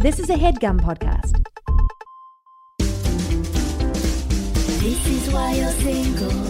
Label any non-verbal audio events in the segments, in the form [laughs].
This is a headgum podcast. This is why you're single.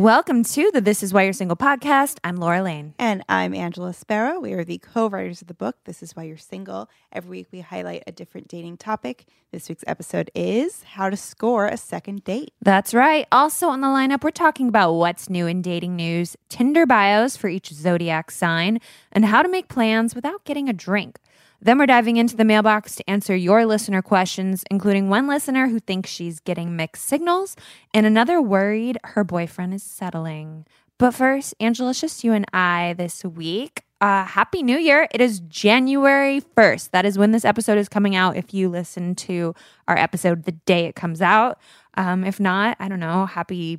Welcome to the This Is Why You're Single podcast. I'm Laura Lane. And I'm Angela Sparrow. We are the co writers of the book. This is why you're single. Every week we highlight a different dating topic. This week's episode is how to score a second date. That's right. Also on the lineup, we're talking about what's new in dating news, Tinder bios for each zodiac sign, and how to make plans without getting a drink. Then we're diving into the mailbox to answer your listener questions, including one listener who thinks she's getting mixed signals and another worried her boyfriend is settling. But first, Angela, it's just you and I this week. Uh, Happy New Year. It is January 1st. That is when this episode is coming out. If you listen to our episode the day it comes out. Um, if not, I don't know. Happy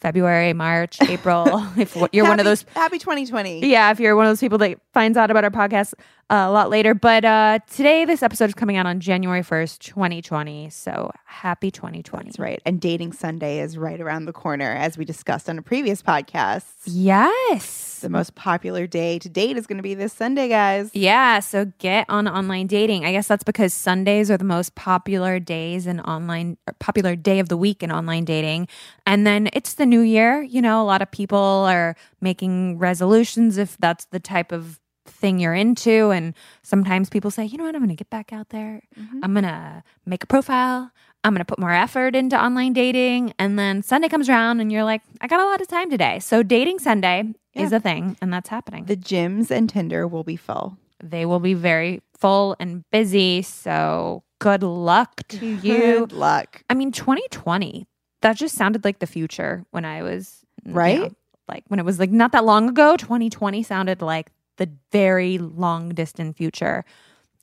February, March, [laughs] April. if you're one of those Happy 2020. yeah, if you're one of those people that finds out about our podcast a lot later. But uh, today, this episode is coming out on January 1st, 2020. So happy 2020. That's right. And Dating Sunday is right around the corner, as we discussed on a previous podcast. Yes. The most popular day to date is going to be this Sunday, guys. Yeah, so get on online dating. I guess that's because Sundays are the most popular days in online, or popular day of the week in online dating. And then it's the new year. You know, a lot of people are making resolutions if that's the type of thing you're into. And sometimes people say, you know what, I'm going to get back out there. Mm-hmm. I'm going to make a profile. I'm going to put more effort into online dating. And then Sunday comes around and you're like, I got a lot of time today. So dating Sunday is a thing, and that's happening The gyms and Tinder will be full. they will be very full and busy. So good luck to you. Good luck. I mean, 2020, that just sounded like the future when I was, you Right? know, like when it was like not that long ago, 2020 sounded like the very long distant future.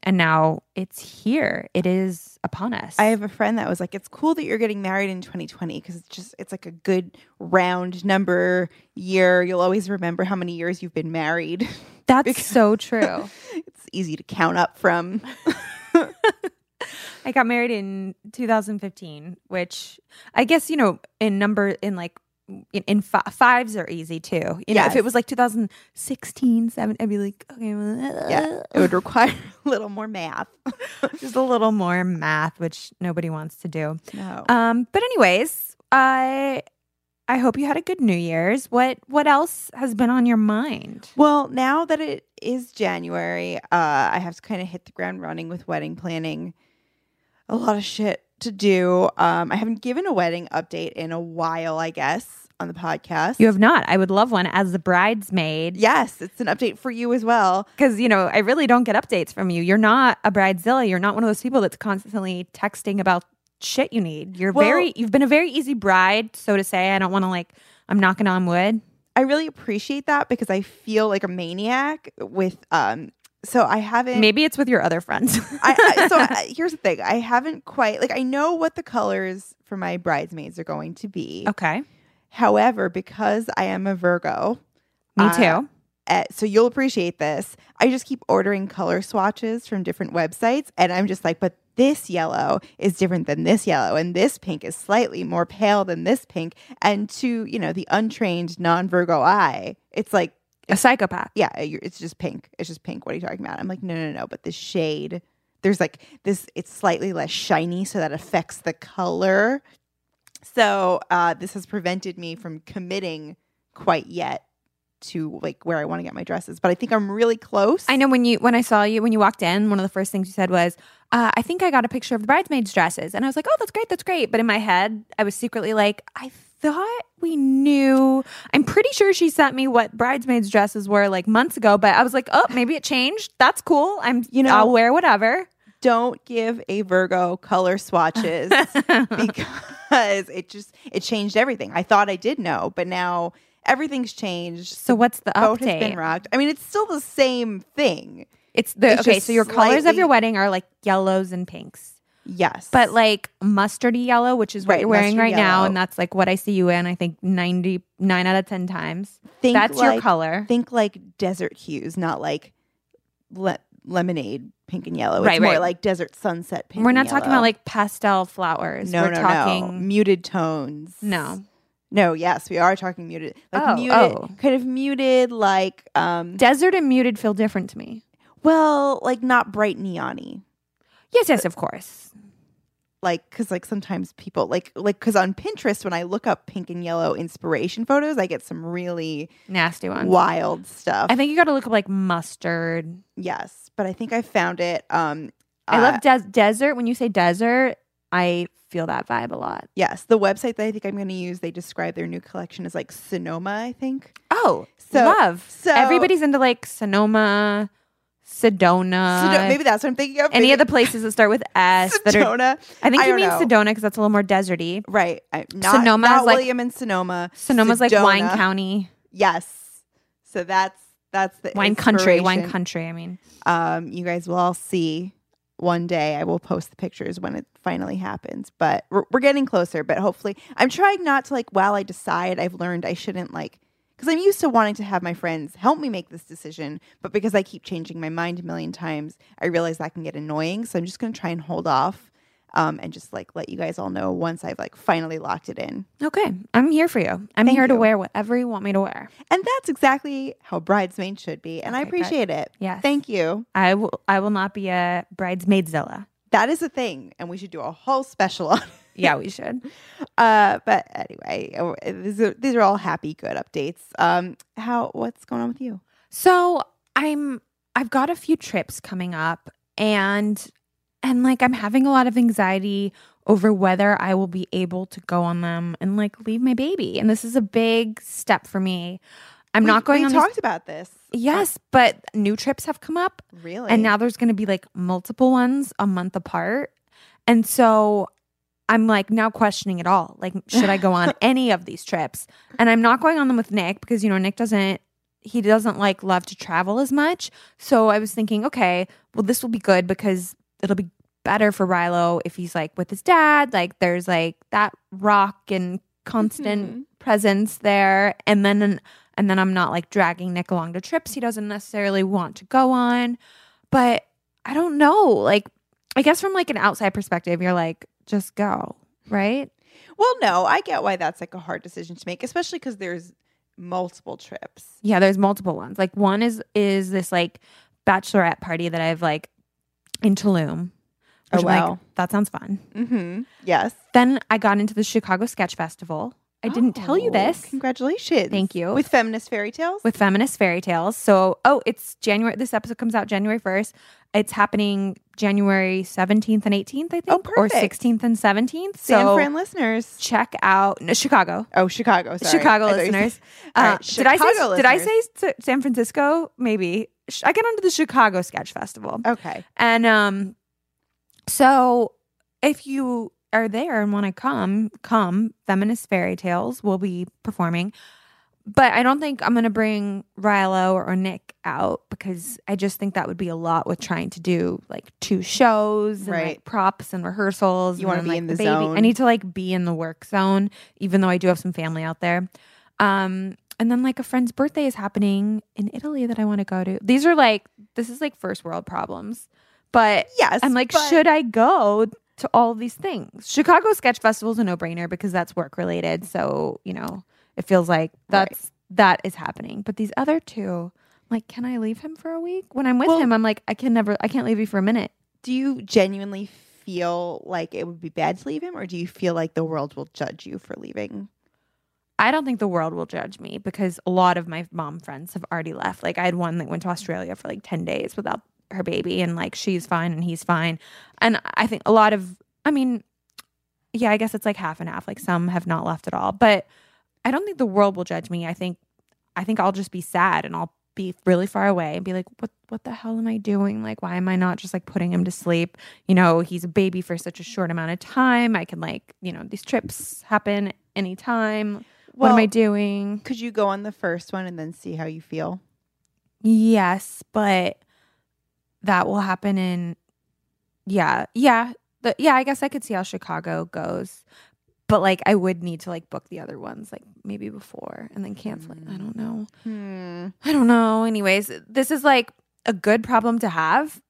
And now it's here. It is upon us. I have a friend that was like, "It's cool that you're getting married in 2020 because it's just it's like a good round number year. You'll always remember how many years you've been married. [laughs] That's so true. [laughs] it's easy to count up from. [laughs] I got married in 2015, which I guess, you know, in number, in like, in, in fi- fives are easy too. You know, if it was like 2016, 7, I'd be like, okay, well, Yeah, it would require [laughs] a little more math. [laughs] just a little more math, which nobody wants to do. No. Um, but anyways, I I hope you had a good New Year's. What what else has been on your mind? Well, now that it is January, uh, I have to kind of hit the ground running with wedding planning. A lot of shit to do. Um, I haven't given a wedding update in a while, I guess, on the podcast. You have not. I would love one as the bridesmaid. yes, it's an update for you as well. because you know I really don't get updates from you. You're not a bridezilla. You're not one of those people that's constantly texting about shit you need. You're Well- very. You've been a very easy bride, so to say. I don't want to like. I'm knocking on wood. I really appreciate that because I feel like a maniac with. Um, so I haven't. Maybe it's with your other friends. [laughs] I, I, so [laughs] I, here's the thing: I haven't quite like I know what the colors for my bridesmaids are going to be. okay, However, because I am a Virgo, me Uh, too. uh, so you'll appreciate this. I just keep ordering color swatches from different websites, and I'm just like, but this yellow is different than this yellow, and this pink is slightly more pale than this pink. And to you know the untrained non Virgo eye, it's like, a psychopath. yeah, it's just pink. It's just pink. What are you talking about? I'm like, no, no, no. But the shade, there's like this. It's slightly less shiny, so that affects the color. So uh, this has prevented me from committing quite yet to like where I want to get my dresses. But I think I'm really close. I know when you when I saw you when you walked in, one of the first things you said was, uh, "I think I got a picture of the bridesmaids' dresses," and I was like, "Oh, that's great, that's great." But in my head, I was secretly like, "I thought we knew." I'm pretty sure she sent me what bridesmaids' dresses were like months ago, but I was like, "Oh, maybe it changed. That's cool. I'm You know- I'll wear whatever." Don't give a Virgo color swatches [laughs] because it just it changed everything. I thought I did know, but now everything's changed. So what's the boat has been update? rocked. I mean, it's still the same thing. It's the It's okay. So your colors of your wedding are like yellows and pinks. Yes, But like mustardy yellow, which is what Right, you're wearing right now, and that's like what I see you in. I think ninety nine out of ten times. Think that's your color. think like desert hues, not like le- lemonade pink and yellow. It's Right, more right. like desert sunset pink. We're not talking about like pastel flowers. no, We're no, talking no, muted tones. no. No, yes, we are talking muted. Like Oh, muted, oh. kind of muted, like um, Desert and muted feel different to me. well, like not bright neon-y. Yes, yes, of course. like because like sometimes people like like because on pinterest when i look up pink and yellow inspiration photos i get some really Nasty ones, wild stuff I think you got to look up like mustard. yes but i think i found it um I uh, love des- desert. When you say desert, I feel that vibe a lot. yes the website that i think i'm going to use they describe their new collection as like sonoma i think Oh, So- love. so- Everybody's into like Sonoma, Sedona. Sedo- maybe that's what i'm thinking of any Maybe of the places that start with S that are. Sedona. I think I you mean know. Sedona because that's a little more deserty. right I, not, Sonoma not is like- william and sonoma Sonoma's like wine county, yes so that's that's the wine country, wine country. I mean, um, you guys will all see one day. I will post the pictures when it finally happens, but we're, we're getting closer. But hopefully, I'm trying not to like. While I decide, I've learned I shouldn't like because I'm used to wanting to have my friends help me make this decision, but because I keep changing my mind a million times, I realize that can get annoying. So I'm just going to try and hold off. Um, and just like let you guys all know once I've like finally locked it in. okay, I'm here for you. I'm Thank here to you. wear whatever you want me to wear. And that's exactly how bridesmaids should be. And I Okay, good. appreciate it. Yes. Thank you. I will. I will not be a bridesmaidzilla. That is a thing. And we should do a whole special on it. [laughs] Yeah, we should. [laughs] Uh, but anyway, uh, these are these are all happy, good updates. Um, how what's going on with you? So I'm I've got a few trips coming up and and like I'm having a lot of anxiety over whether I will be able to go on them and like leave my baby. And this is a big step for me. I'm We- not going We on talked about this. Yes, but new trips have come up Really? and now there's going to be like multiple ones a month apart. And so I'm like now questioning it all. Like, should I go on [laughs] any of these trips? And I'm not going on them with Nick because, you know, Nick doesn't, he doesn't like love to travel as much. So I was thinking, okay, well, this will be good because it'll be better for Rilo if he's like with his dad. Like, there's like that rock and constant Mhm. presence there. And then, and then I'm not like dragging Nick along to trips he doesn't necessarily want to go on. But I don't know. Like, I guess from like an outside perspective, you're like, just go, right? well, no, I get why that's like a hard decision to make, especially because there's multiple trips. Yeah, there's multiple ones. Like one is is this like bachelorette party that I've like in Tulum. Oh, which like, wow. that sounds fun. Mm-hmm. Yes. Then I got into the Chicago Sketch Festival. I didn't tell you Oh, this Congratulations. Thank you. With feminist fairy tales. with Feminist Fairy Tales. So, oh, it's January. This episode comes out January 1st. It's happening January 17th and 18th, I think, Oh, or 16th and 17th. San so Fran listeners. check out no, Chicago. Oh, Chicago. Sorry. Chicago you said- listeners. [laughs] Uh, right, did I say Chicago did I say San Francisco? Maybe I get onto the Chicago Sketch Festival, Okay. and um, so if you are there and want to come, come. Feminist Fairy Tales will be performing, but I don't think I'm gonna bring Rilo or, Nick out because I just think that would be a lot with trying to do like two shows and Right. like props and rehearsals. You wanna be like, in the baby. zone. I need to like be in the work zone, even though I do have some family out there. Um, and then like a friend's birthday is happening in Italy that I want to go to. These are like this is like first world problems. But Yes. I'm like, but- should I go to all these things? Chicago Sketch Festival is a no brainer because that's work related. So, you know, it feels like that's that is happening. But these other two, like, can I leave him for a week? When I'm with Well- him, I'm like, I can never I can't leave you for a minute. do you genuinely feel like it would be bad to leave him, or do you feel like the world will judge you for leaving? I don't think the world will judge me because a lot of my mom friends have already left. Like I had one that went to Australia for like 10 days without her baby and like she's fine and he's fine. And I think a lot of I mean yeah, I guess it's like half and half. Like some have not left at all, but I don't think the world will judge me. I think I think I'll just be sad and I'll be really far away and be like what what the hell am I doing? Like why am I not just like putting him to sleep? You know, he's a baby for such a short amount of time. I can like, you know, these trips happen anytime. What am I doing? Could you go on the first one and then see how you feel? Yes, but that will happen in yeah, yeah. The, yeah, I guess I could see how Chicago goes. But like I would need to like book the other ones like maybe before and then cancel it. I don't know. Hmm. I don't know. Anyways, this is like a good problem to have.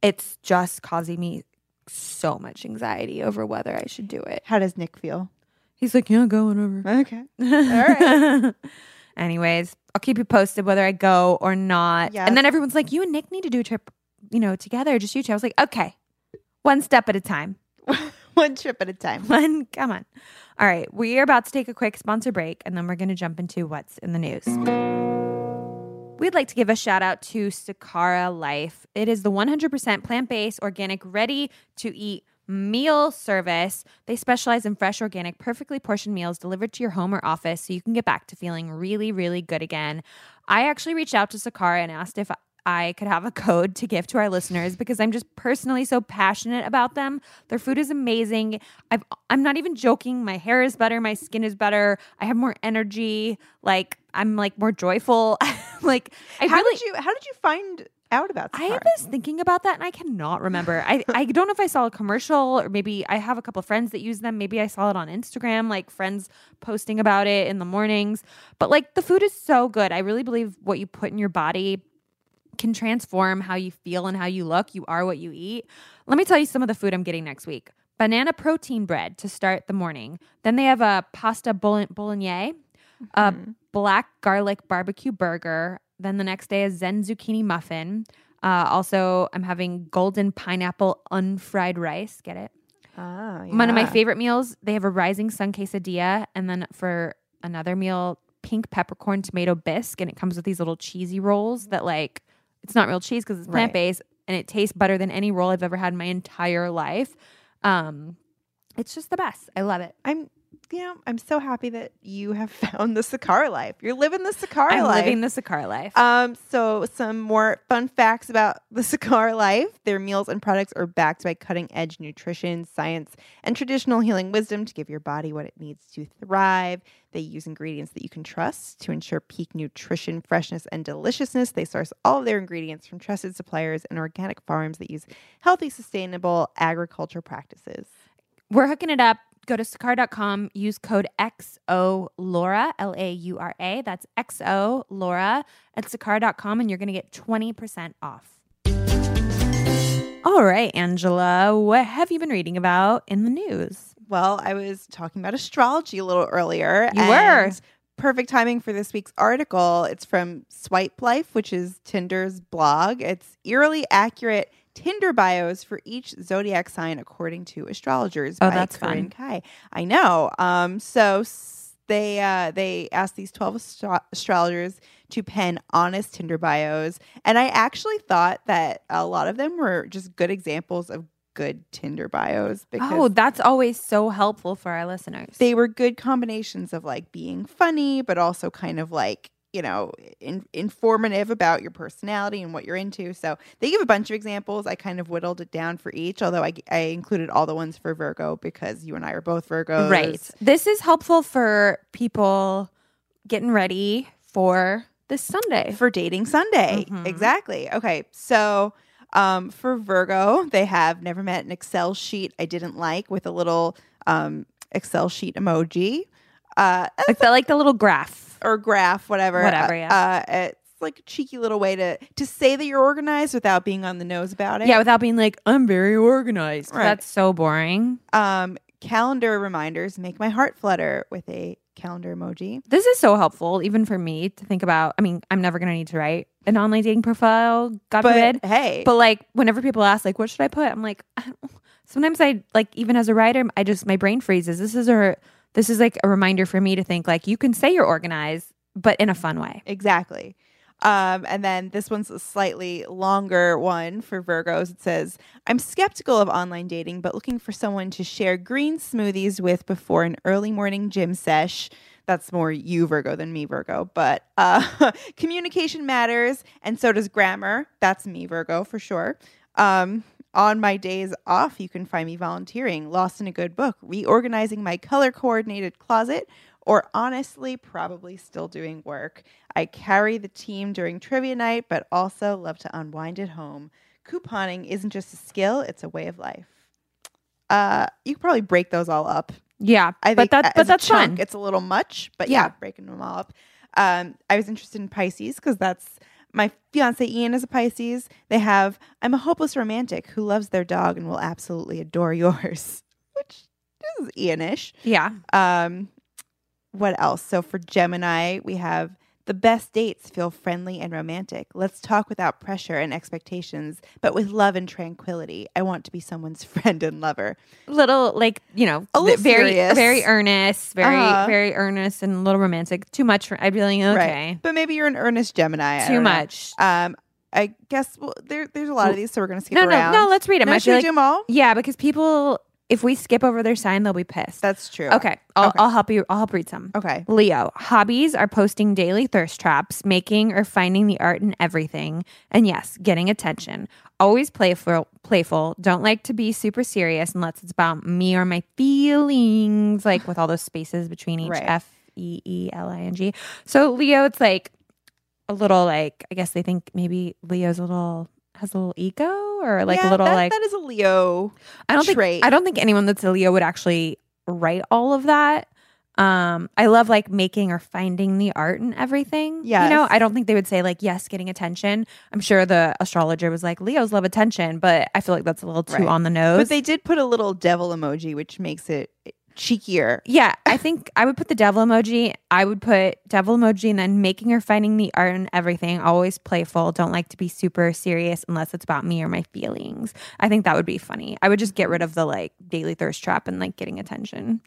It's just causing me so much anxiety over whether I should do it. How does Nick feel? He's like, yeah, go whenever. Okay. right. [laughs] Anyways, I'll keep you posted whether I go or not. Yes. And then everyone's like, you and Nick need to do a trip, you know, together, just you two. I was like, okay, one step at a time. [laughs] One trip at a time. [laughs] One, come on. All right, we are about to take a quick sponsor break and then we're going to jump into what's in the news. We'd like to give a shout out to Sakara Life. It is the 100% plant based, organic, ready to eat meal service. They specialize in fresh, organic, perfectly portioned meals delivered to your home or office so you can get back to feeling really, really good again. I actually reached out to Sakara and asked if I could have a [laughs] code to give to our listeners because I'm just personally so passionate about them. Their food is amazing. I've, I'm not even joking. My hair is better. My skin is better. I have more energy. Like I'm like more joyful. [laughs] like I how really, did you how did you find out about I was thinking about that and I cannot remember. I, [laughs] I don't know if I saw a commercial or maybe I have a couple friends that use them. Maybe I saw it on Instagram, like friends posting about it in the mornings. But like the food is so good. I really believe what you put in your body can transform how you feel and how you look. You are what you eat. Let me tell you some of the food I'm getting next week. Banana protein bread to start the morning. Then they have a pasta bolognese, a mm-hmm. black garlic barbecue burger. Then the next day, is zen zucchini muffin. Uh, also, I'm having golden pineapple unfried rice. Get it? Ah, One of my favorite meals, they have a rising sun quesadilla. And then for another meal, pink peppercorn tomato bisque. And it comes with these little cheesy rolls that, like, it's not real cheese because it's plant based and it tastes better than any roll I've ever had in my entire life. Um, it's just the best. I love it. I'm you know, I'm so happy that you have [laughs] found the Sakara life. You're living the Sakara I'm life. living the Sakara life. Um, so some more fun facts about the [laughs] Sakara life. Their meals and products are backed by cutting edge nutrition, science, and traditional healing wisdom to give your body what it needs to thrive. They use ingredients that you can trust to ensure peak nutrition, freshness, and deliciousness. They source all of their ingredients from trusted suppliers and organic farms that use healthy, sustainable agriculture practices. We're hooking it up. Go to Sakara.com, use code XO Laura, L A U R A. That's XO Laura at Sakara.com, and you're going to get 20% off. All right, Angela, what have you been reading about in the news? Well, I was talking about astrology a little earlier. You were. Perfect timing for this week's article. It's from Swipe Life, which is Tinder's blog. It's eerily accurate Tinder bios for each zodiac sign according to astrologers. Oh, by that's Corinne fun. Kai. I know. Um, so they uh, they asked these twelve astro- astrologers to pen honest Tinder bios, and I actually thought that a lot of them were just good examples of good Tinder bios because Oh, that's always so helpful for our listeners. they were good combinations of like being funny, but also kind of like you know in, informative about your personality and what you're into. So they give a bunch of examples. I kind of whittled it down for each, although I, I included all the ones for Virgo because you and I are both Virgos. Right. This is helpful for people getting ready for this Sunday. for dating Sunday. Mhm. Exactly. Okay. So um, for Virgo, they have never met an Excel sheet I didn't like with a little um, Excel sheet emoji. Uh, like the like the little graph. Or graph, whatever. Whatever, Uh, yeah. Uh, it's like a cheeky little way to to say that you're organized without being on the nose about it. Yeah, without being like, I'm very organized. Right. That's so boring. Um, calendar reminders make my heart flutter with a calendar emoji. This is so helpful, even for me to think about. I mean, I'm never gonna need to write an online dating profile, God But forbid. hey, But like, whenever people ask, like, what should I put? I'm like, I [laughs] don't, sometimes I like, even as a writer, I just my brain freezes. This is a this is like a reminder for me to think like you can say you're organized, but in a fun way. Exactly. Um, and then this one's a slightly longer one for Virgos. It says, I'm skeptical of online dating, but looking for someone to share green smoothies with before an early morning gym sesh. That's more you, Virgo, than me, Virgo. But uh, [laughs] communication matters, and so does grammar. That's me, Virgo, for sure. Um, on my days off, you can find me volunteering, lost in a good book, reorganizing my color coordinated closet, or honestly, probably still doing work. I carry the team during trivia night, but also love to unwind at home. Couponing isn't just a skill, it's a way of life. Uh, you could probably break those all up. Yeah, I but think that but that's chunk, fun. It's a little much, but yeah, Yeah. breaking them all up. Um, I was interested in Pisces because that's my fiance Ian is a Pisces. They have I'm a hopeless romantic who loves their dog and will absolutely adore [laughs] yours. Which is Ianish. Yeah. Um, what else? So for Gemini, we have the best dates feel friendly and romantic. Let's talk without pressure and expectations, but with love and tranquility. I want to be someone's [laughs] friend and lover. Little like, you know, A little very serious. very earnest, very Uh-huh. very earnest and a little romantic. Too much for I'd be like, okay. Right. But maybe you're an earnest Gemini. Too don't know. much. Um, I guess well, there, there's a lot of these, so we're gonna skip No, no, around. no, let's read them. No, I should like, do them all? yeah, because people if we skip over their sign, they'll be pissed. That's true. okay. I'll Okay. I'll help you I'll help read some. Okay. Leo, hobbies are posting daily thirst traps, making or finding the art in everything, and yes, getting attention. Always playful, playful. Don't like to be super serious unless it's about me or my feelings, like with all those spaces between each Right. F E E L I N G. So Leo, it's like a little like I guess they think maybe Leo's a little has a little ego or like Yeah, a little that- like that is a Leo. I don't trait. think I don't think anyone that's a Leo would actually write all of that. Um, I love like making or finding the art and everything. Yeah, you know, I don't think they would say like yes, getting attention. I'm sure the astrologer was like Leos love attention, but I feel like that's a little too Right. on the nose. But they did put a little devil emoji, which makes it cheekier. yeah, I think I would put the devil emoji. I would put devil emoji and then making or finding the art and everything. Always playful. Don't like to be super serious unless it's about me or my feelings. I think that would be funny. I would just get rid of the like daily thirst trap and like getting attention.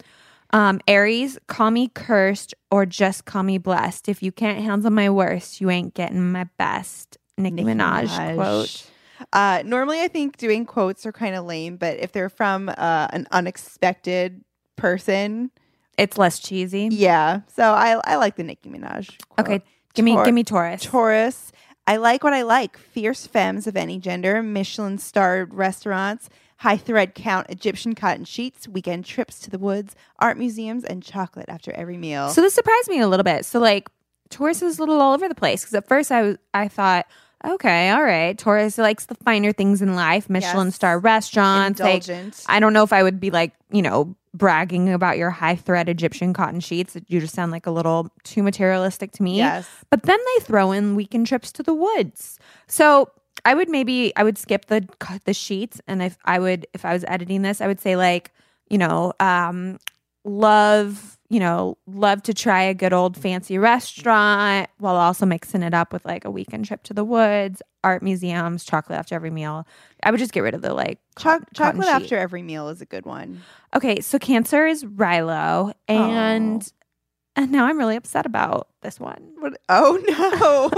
Um, Aries, call me cursed or just call me blessed. If you can't handle my worst, you ain't getting my best. Nicki, Nicki Minaj, Minaj. quote. Uh, normally, I think doing quotes are kind of lame, but if they're from uh, an unexpected person, It's less cheesy. yeah. So I I like the Nicki Minaj. Quote. Okay, give me Tor- give me Taurus. Taurus. I like what I like. Fierce femmes of any gender, Michelin starred restaurants, high thread count Egyptian cotton sheets, weekend trips to the woods, art museums, and chocolate after every meal. So this surprised me a little bit. So like Taurus is a little all over the place because at first I was I thought, okay, all right, Taurus likes the finer things in life, Michelin Yes. star restaurants. Like, Indulgent. I don't know if I would be like you know bragging about your high thread Egyptian cotton sheets. You just sound like a little too materialistic to me. yes. But then they throw in weekend trips to the woods. So I would maybe I would skip the the sheets, and if I would if I was editing this, I would say like you know um, love you know love to try a good old fancy restaurant while also mixing it up with like a weekend trip to the woods, art museums, chocolate after every meal. I would just get rid of the like cotton chocolate sheet. after every meal is a good one. Okay, so Cancer is Rilo, and and now I'm really upset about this one. What? Oh [laughs] no,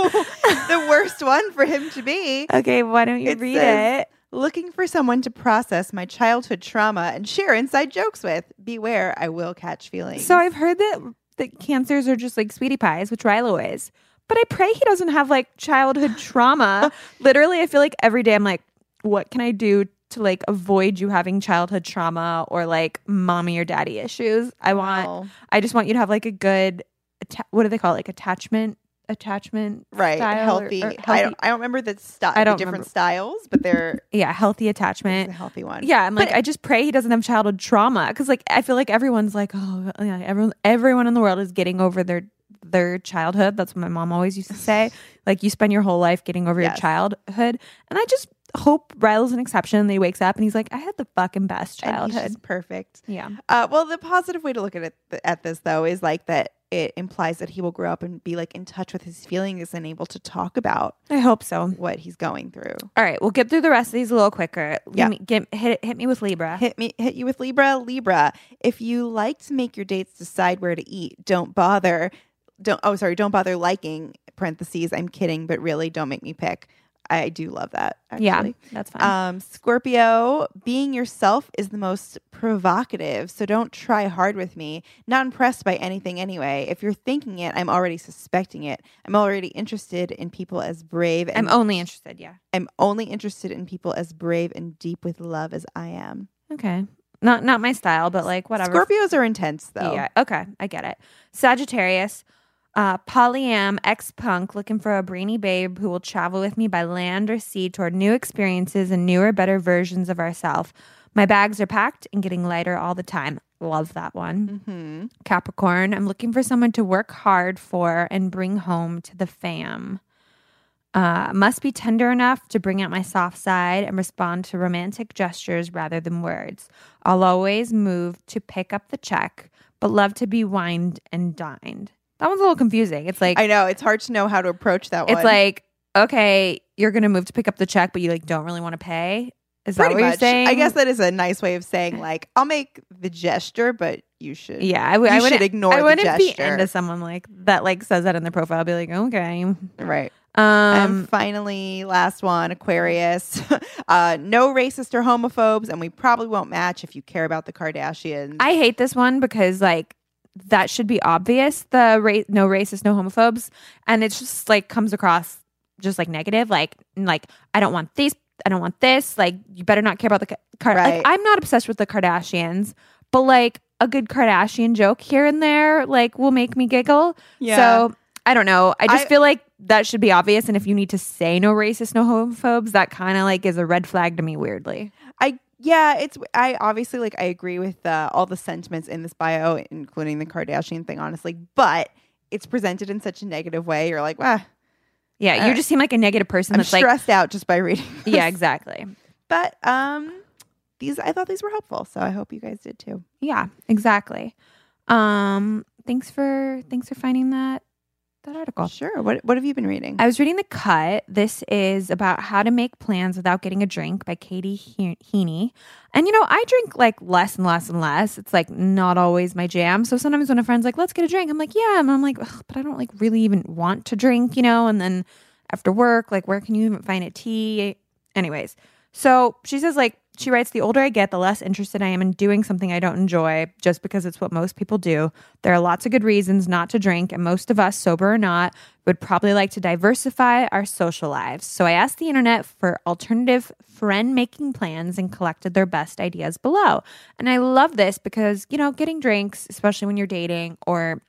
the worst one for him to be. Okay, why don't you It read says- it? Looking for someone to process my childhood trauma and share inside jokes with. Beware, I will catch feelings. So I've heard that that cancers are just like sweetie pies, which Rilo is. But I pray he doesn't have like childhood [laughs] trauma. Literally, I feel like every day I'm like, what can I do to like avoid you having childhood trauma or like mommy or daddy issues? I want, Wow. I just want you to have like a good, what do they call it? Like attachment, attachment, right, style or- healthy. or I healthy- don't. I don't remember the style. I don't different remember. styles, but they're yeah, healthy attachment. healthy one. Yeah, I'm like, But- I just pray he doesn't have childhood trauma because, like, I feel like everyone's like, oh, yeah, everyone, everyone in the world is getting over their their childhood. That's what my mom always used to say. [laughs] Like, you spend your whole life getting over Yes. your childhood, and I just hope Rilo's an exception. And he wakes up and he's like, I had the fucking best childhood. perfect. Yeah, Uh, well, the positive way to look at it at this though is like that it implies that he will grow up and be like in touch with his feelings and able to talk about I hope so. what he's going through. All right, we'll get through the rest of these a little quicker. Yeah. me, get, hit hit me with Libra. Hit me, hit you with Libra. Libra. If you like to make your dates decide where to eat, don't bother. Don't. Oh, sorry. Don't bother liking. Parentheses. I'm kidding, but really, don't make me pick. I do love that. Actually. yeah, that's fine. Um, Scorpio, being yourself is the most provocative, so don't try hard with me. Not impressed by anything anyway. If you're thinking it, I'm already suspecting it. I'm already interested in people as brave and I'm only interested. Yeah. I'm only interested in people as brave and deep with love as I am. Okay. Not not my style, but like whatever. Scorpios are intense though. Yeah. Okay. I get it. Sagittarius, uh, polyam, ex punk, looking for a brainy babe who will travel with me by land or sea toward new experiences and newer, better versions of ourselves. My bags are packed and getting lighter all the time. Love that one. Mm-hmm. Capricorn, I'm looking for someone to work hard for and bring home to the fam. Uh, must be tender enough to bring out my soft side and respond to romantic gestures rather than words. I'll always move to pick up the check, but love to be wined and dined. That one's a little confusing. It's like I know it's hard to know how to approach that one. it's like okay, you're gonna move to pick up the check, but you like don't really want to pay. Is pretty that what much. you're saying? I guess that is a nice way of saying like I'll make the gesture, but you should. Yeah, I, w- You I wouldn't ignore I the wouldn't be into someone like that. Like says that in their profile. I'll be like, okay. Right. Um, and finally, last one, Aquarius. [laughs] uh, no racist or homophobes, and we probably won't match if you care about the Kardashians. I hate this one because like that should be obvious. The ra- no racist, no homophobes, and it's just like comes across just like negative. Like like I don't want these. I don't want this. Like you better not care about the Kar- Right. Like I'm not obsessed with the Kardashians, but like a good Kardashian joke here and there like will make me giggle. Yeah. So I don't know. I just I- feel like that should be obvious. And if you need to say no racist, no homophobes, that kind of like is a red flag to me. Weirdly. I yeah, it's I obviously like I agree with uh, all the sentiments in this bio, including the Kardashian thing, honestly. But it's presented in such a negative way. You're like, ah, Yeah, you Uh, just seem like a negative person. I'm that's like, stressed out just by reading. [laughs] yeah, exactly. but um, these I thought these were helpful, so I hope you guys did too. Yeah, exactly. Um, thanks for thanks for finding that that article. Sure. What what have you been reading? I was reading The Cut. This is about how to make plans without getting a drink by Katie He- Heaney. And you know, I drink like less and less and less. It's like not always my jam. So sometimes when a friend's like, "Let's get a drink," I'm like, "Yeah," and I'm like, "But I don't like really even want to drink," you know. And then after work, like, where can you even find a tea? Anyways, so she says like she writes, "The older I get, the less interested I am in doing something I don't enjoy, just because it's what most people do. There are lots of good reasons not to drink, and most of us, sober or not, would probably like to diversify our social lives. So I asked the internet for alternative friend making plans and collected their best ideas below. And I love this because, you know, getting drinks, especially when you're dating or,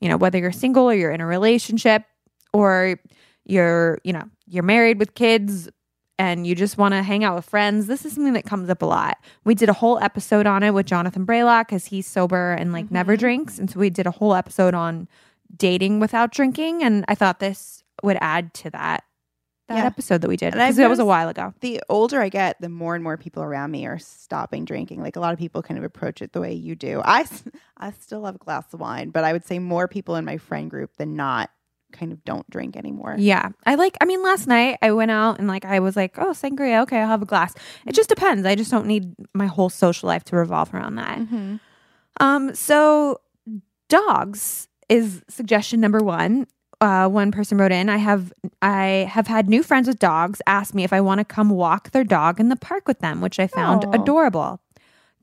you know, whether you're single or you're in a relationship or you're, you know, you're married with kids and you just want to hang out with friends, this is something that comes up a lot. We did a whole episode on it with Jonathan Braylock because he's sober and like never mm-hmm. drinks. And so we did a whole episode on dating without drinking. And I thought this would add to that that Yeah. episode that we did because that was a while ago. the older I get, the more and more people around me are stopping drinking. Like a lot of people kind of approach it the way you do. I, [laughs] I still love a glass of wine, but I would say more people in my friend group than not kind of don't drink anymore. Yeah. I like, I mean, last night I went out and like I was like, oh, sangria. Okay, I'll have a glass. It just depends. I just don't need my whole social life to revolve around that. Mhm. Um, so dogs is suggestion number one. Uh, one person wrote in, I have I have had new friends with dogs ask me if I want to come walk their dog in the park with them, which I found Aw. adorable.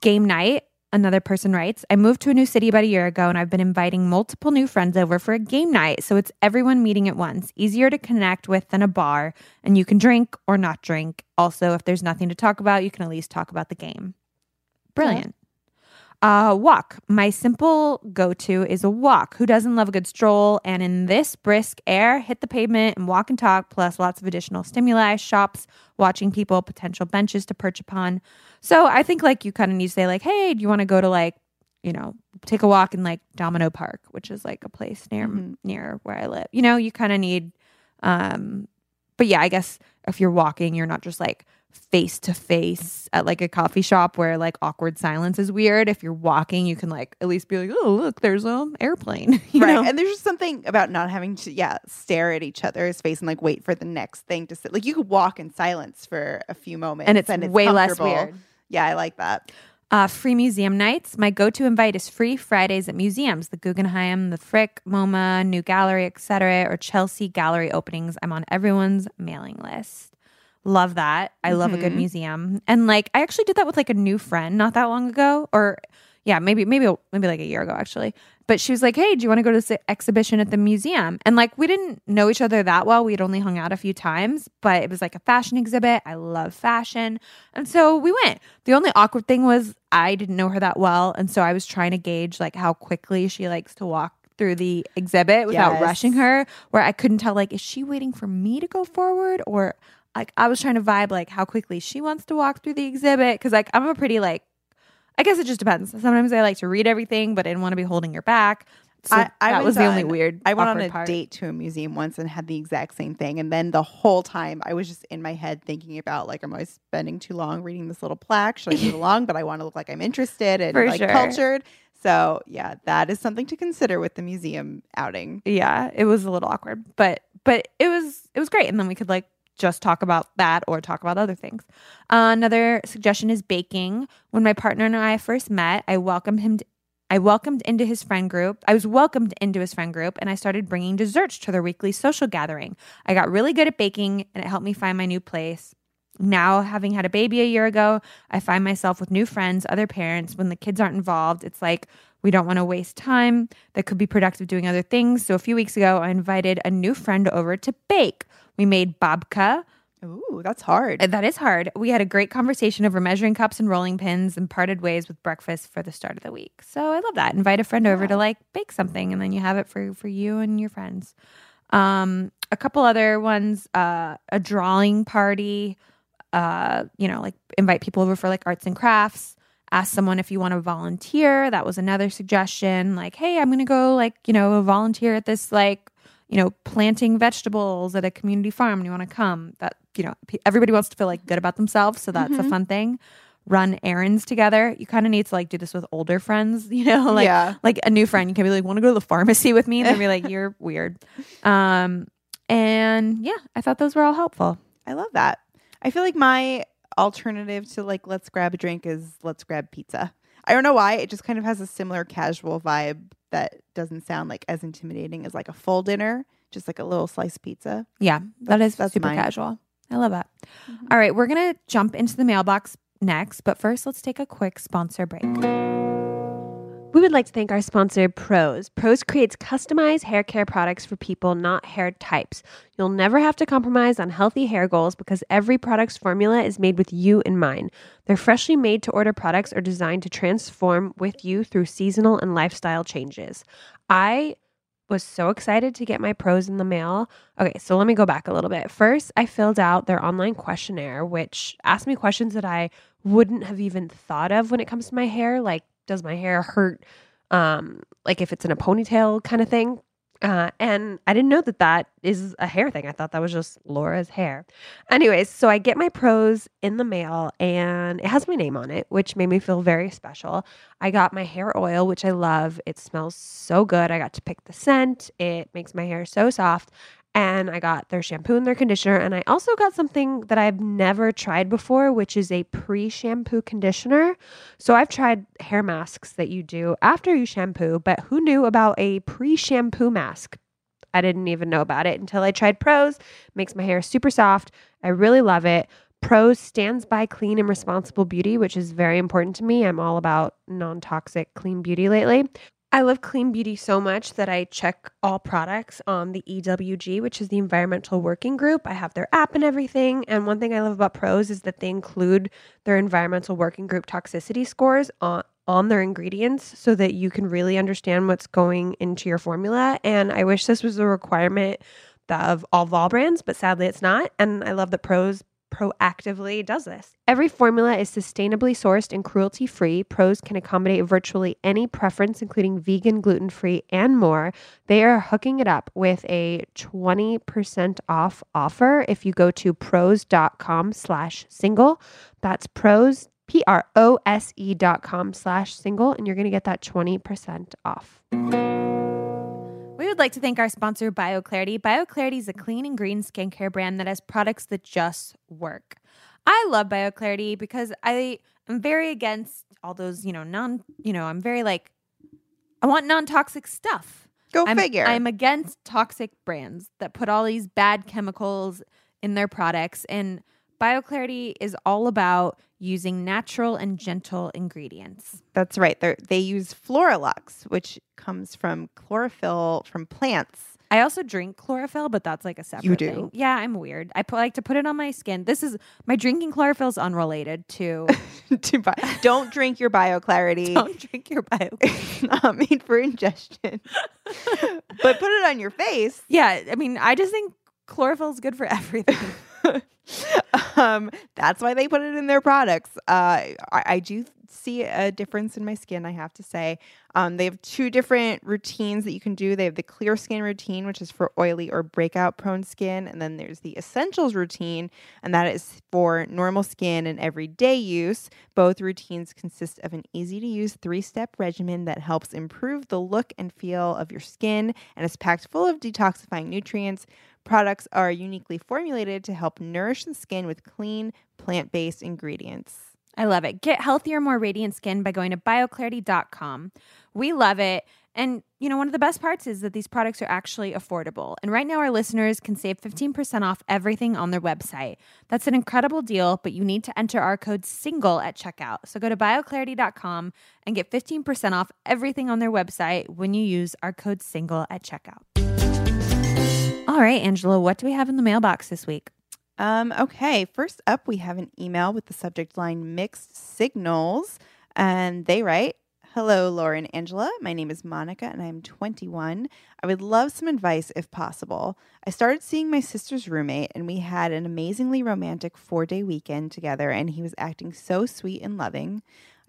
Game night, another person writes, I moved to a new city about a year ago and I've been inviting multiple new friends over for a game night. So it's everyone meeting at once. Easier to connect with than a bar, and you can drink or not drink. Also, if there's nothing to talk about, you can at least talk about the game. Brilliant. Uh, walk. My simple go to is a walk. Who doesn't love a good stroll? And in this brisk air, hit the pavement and walk and talk, plus lots of additional stimuli, shops, watching people, potential benches to perch upon. So I think like you kind of need to say, like, hey, do you want to go to like, you know, take a walk in like Domino Park, which is like a place near Mhm. near where I live. You know, you kind of need um but yeah, I guess if you're walking, you're not just like face to face at like a coffee shop where like awkward silence is weird. If you're walking, you can like at least be like, oh look, there's an airplane. [laughs] You right. know? And there's just something about not having to, yeah, stare at each other's face and like wait for the next thing to sit. Like you could walk in silence for a few moments and it's, and it's way less weird. Yeah, I like that. Uh, free museum nights. My go-to invite is free Fridays at museums, the Guggenheim, the Frick, MoMA, New Gallery, etc., or Chelsea Gallery openings. I'm on everyone's mailing list. Love that. I love a good Mhm. museum, and like I actually did that with like a new friend not that long ago, or yeah, maybe maybe maybe like a year ago actually. But she was like, "Hey, do you want to go to this exhibition at the museum?" And like we didn't know each other that well. We'd only hung out a few times, but it was like a fashion exhibit. I love fashion, and so we went. The only awkward thing was I didn't know her that well, and so I was trying to gauge like how quickly she likes to walk through the exhibit without Yes. rushing her. Where I couldn't tell like is she waiting for me to go forward or like I was trying to vibe like how quickly she wants to walk through the exhibit because like I'm a pretty like I guess it just depends. Sometimes I like to read everything, but I didn't want to be holding your back. So I- I that was the only weird. I went on a part. date to a museum once and had the exact same thing. And then the whole time I was just in my head thinking about like, am I spending too long reading this little plaque? Should I move [laughs] along? But I want to look like I'm interested and For like sure. cultured. So yeah, that is something to consider with the museum outing. yeah it was a little awkward but but it was it was great and then we could like just talk about that or talk about other things. Uh, another suggestion is baking. When my partner and i first met i welcomed him to, i welcomed into his friend group i was welcomed into his friend group and i started bringing desserts to their weekly social gathering. I got really good at baking and it helped me find my new place. Now having had a baby a year ago i find myself with new friends other parents. When the kids aren't involved it's like we don't want to waste time. That could be productive doing other things. So a few weeks ago i invited a new friend over to bake we made babka Ooh, that's hard. Uh, that is hard we had a great conversation over measuring cups and rolling pins and parted ways with breakfast for the start of the week so i love that invite a friend over to like bake something and then you have it for for you and your friends um a couple other ones uh a drawing party uh, you know, like invite people over for like arts and crafts. Ask someone if you want to volunteer. That was another suggestion. Like, hey, I'm going to go, like, you know, volunteer at this, like, you know, planting vegetables at a community farm. And you want to come? That, you know, everybody wants to feel like good about themselves. So that's a fun thing. Run errands together. You kind of need to like do this with older friends, [laughs] you know, like, Yeah. like a new friend. You can be like, want to go to the pharmacy with me? And they'll be like, you're [laughs] weird. Um, and yeah, I thought those were all helpful. I love that. I feel like my alternative to like let's grab a drink is let's grab pizza. I don't know why. It just kind of has a similar casual vibe that doesn't sound like as intimidating as like a full dinner, just like a little slice pizza. Yeah, that is that's super mine. Mm-hmm. casual. I love that. All right, we're to jump into the mailbox next, but first let's take a quick sponsor break. Would like to thank our sponsor, Prose. Prose creates customized hair care products for people, not hair types. You'll never have to compromise on healthy hair goals because every product's formula is made with you in mind. Their freshly made to order products are designed to transform with you through seasonal and lifestyle changes. I was so excited to get my Prose in the mail. Okay, so let me go back a little bit. First, I filled out their online questionnaire, which asked me questions that I wouldn't have even thought of when it comes to my hair, like does my hair hurt um like if it's in a ponytail kind of thing. Uh, and I didn't know that that is a hair thing. I thought that was just Laura's hair. Anyways, so I get my Prose in the mail and it has my name on it, which made me feel very special. I got my hair oil, which I love. It smells so good. I got to pick the scent, it makes my hair so soft. And I got their shampoo and their conditioner. And I also got something that I've never tried before, which is a pre shampoo conditioner. So I've tried hair masks that you do after you shampoo, but who knew about a pre shampoo mask? I didn't even know about it until I tried Prose. Makes my hair super soft. I really love it. Prose stands by clean and responsible beauty, which is very important to me. I'm all about non toxic clean beauty lately. I love clean beauty so much that I check all products on the EWG, which is the Environmental Working Group. I have their app and everything. And one thing I love about Prose is that they include their Environmental Working Group toxicity scores on on their ingredients so that you can really understand what's going into your formula. And I wish this was a requirement of all Vol brands, but sadly it's not. And I love that Prose proactively does this. Every formula is sustainably sourced and cruelty free. Prose can accommodate virtually any preference, including vegan, gluten free, and more. They are hooking it up with a 20% off offer if you go to prose.com slash single. That's prose, P R O S E dot com slash single, and you're going to get that 20% off. We would like to thank our sponsor, BioClarity. BioClarity is a clean and green skincare brand that has products that just work. I love BioClarity because I am very against all those, you know, non, you know, I'm very like, I want non toxic stuff. Go I'm, figure. I'm against toxic brands that put all these bad chemicals in their products. And BioClarity is all about using natural and gentle ingredients. That's right. They they use Floralux, which comes from chlorophyll from plants. I also drink chlorophyll, but that's like a separate you do? thing. Yeah, I'm weird. I put, like to put it on my skin. This is my drinking chlorophyll is unrelated to [laughs] to buy. Don't drink your BioClarity. [laughs] don't drink your bio. It's [laughs] not made for ingestion. but put it on your face. yeah, I mean, I just think chlorophyll is good for everything. [laughs] um, that's why they put it in their products. Uh, I, I do see a difference in my skin, I have to say. Um, they have two different routines that you can do. They have the clear skin routine, which is for oily or breakout prone skin. And then there's the essentials routine, and that is for normal skin and everyday use. Both routines consist of an easy to use three step regimen that helps improve the look and feel of your skin and is packed full of detoxifying nutrients. Products are uniquely formulated to help nourish the skin with clean, plant based ingredients. I love it. Get healthier, more radiant skin by going to bioclarity.com. We love it. And, you know, one of the best parts is that these products are actually affordable. And right now, our listeners can save 15% off everything on their website. That's an incredible deal, but you need to enter our code SINGLE at checkout. So go to bioclarity.com and get 15% off everything on their website when you use our code SINGLE at checkout. All right, Angela, what do we have in the mailbox this week? Um, okay, first up, we have an email with the subject line mixed signals. And they write Hello, Laura and Angela. My name is Monica and I'm 21. I would love some advice if possible. I started seeing my sister's roommate and we had an amazingly romantic four day weekend together, and he was acting so sweet and loving.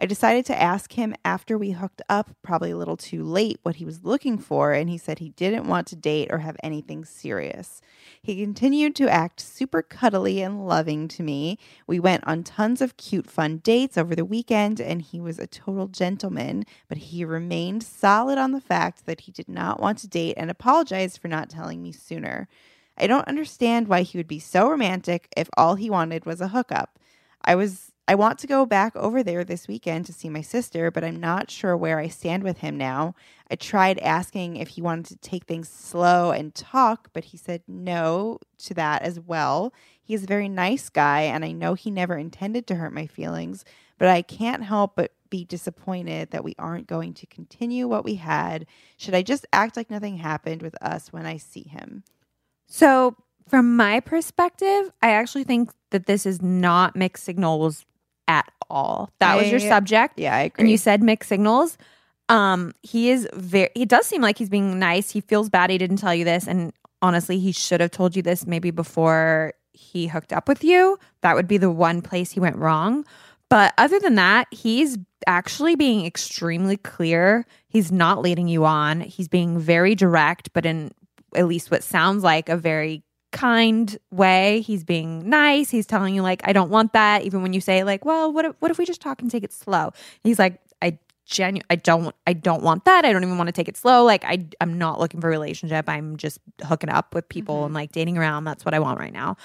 I decided to ask him after we hooked up, probably a little too late, what he was looking for, and he said he didn't want to date or have anything serious. He continued to act super cuddly and loving to me. We went on tons of cute, fun dates over the weekend, and he was a total gentleman, but he remained solid on the fact that he did not want to date and apologized for not telling me sooner. I don't understand why he would be so romantic if all he wanted was a hookup. I was I want to go back over there this weekend to see my sister, but I'm not sure where I stand with him now. I tried asking if he wanted to take things slow and talk, but he said no to that as well. He's a very nice guy, and I know he never intended to hurt my feelings, but I can't help but be disappointed that we aren't going to continue what we had. Should I just act like nothing happened with us when I see him? So, from my perspective, I actually think that this is not mixed signals at all. That was your subject. Yeah, I agree. and you said mixed signals. Um, he is very. He does seem like he's being nice. He feels bad he didn't tell you this, and honestly, he should have told you this maybe before he hooked up with you. That would be the one place he went wrong. But other than that, he's actually being extremely clear. He's not leading you on. He's being very direct, but in at least what sounds like a very kind way. He's being nice. He's telling you like, I don't want that. Even when you say like, well, what if, what if we just talk and take it slow? He's like, I genu I don't I don't want that. I don't even want to take it slow. Like I I'm not looking for a relationship. I'm just hooking up with people and like dating around. That's what I want right now.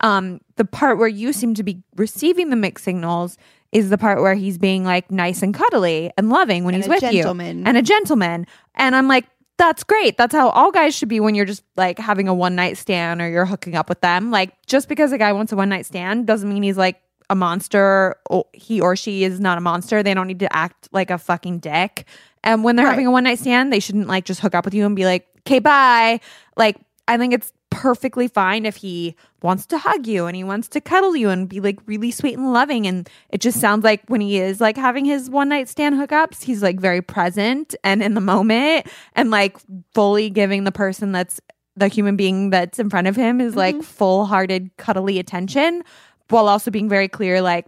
Um the part where you seem to be receiving the mixed signals is the part where he's being like nice and cuddly and loving when And he's a with gentleman. you and a gentleman. And I'm like that's great. That's how all guys should be when you're just like having a one night stand or you're hooking up with them. Like just because a guy wants a one night stand doesn't mean he's like a monster or he or she is not a monster. They don't need to act like a fucking dick. And when they're Right. having a one night stand, they shouldn't like just hook up with you and be like, okay, bye. Like, I think it's perfectly fine if he wants to hug you and he wants to cuddle you and be like really sweet and loving. And it just sounds like when he is like having his one night stand hookups, he's like very present and in the moment and like fully giving the person that's the human being that's in front of him is like mm-hmm. full hearted, cuddly attention while also being very clear, like,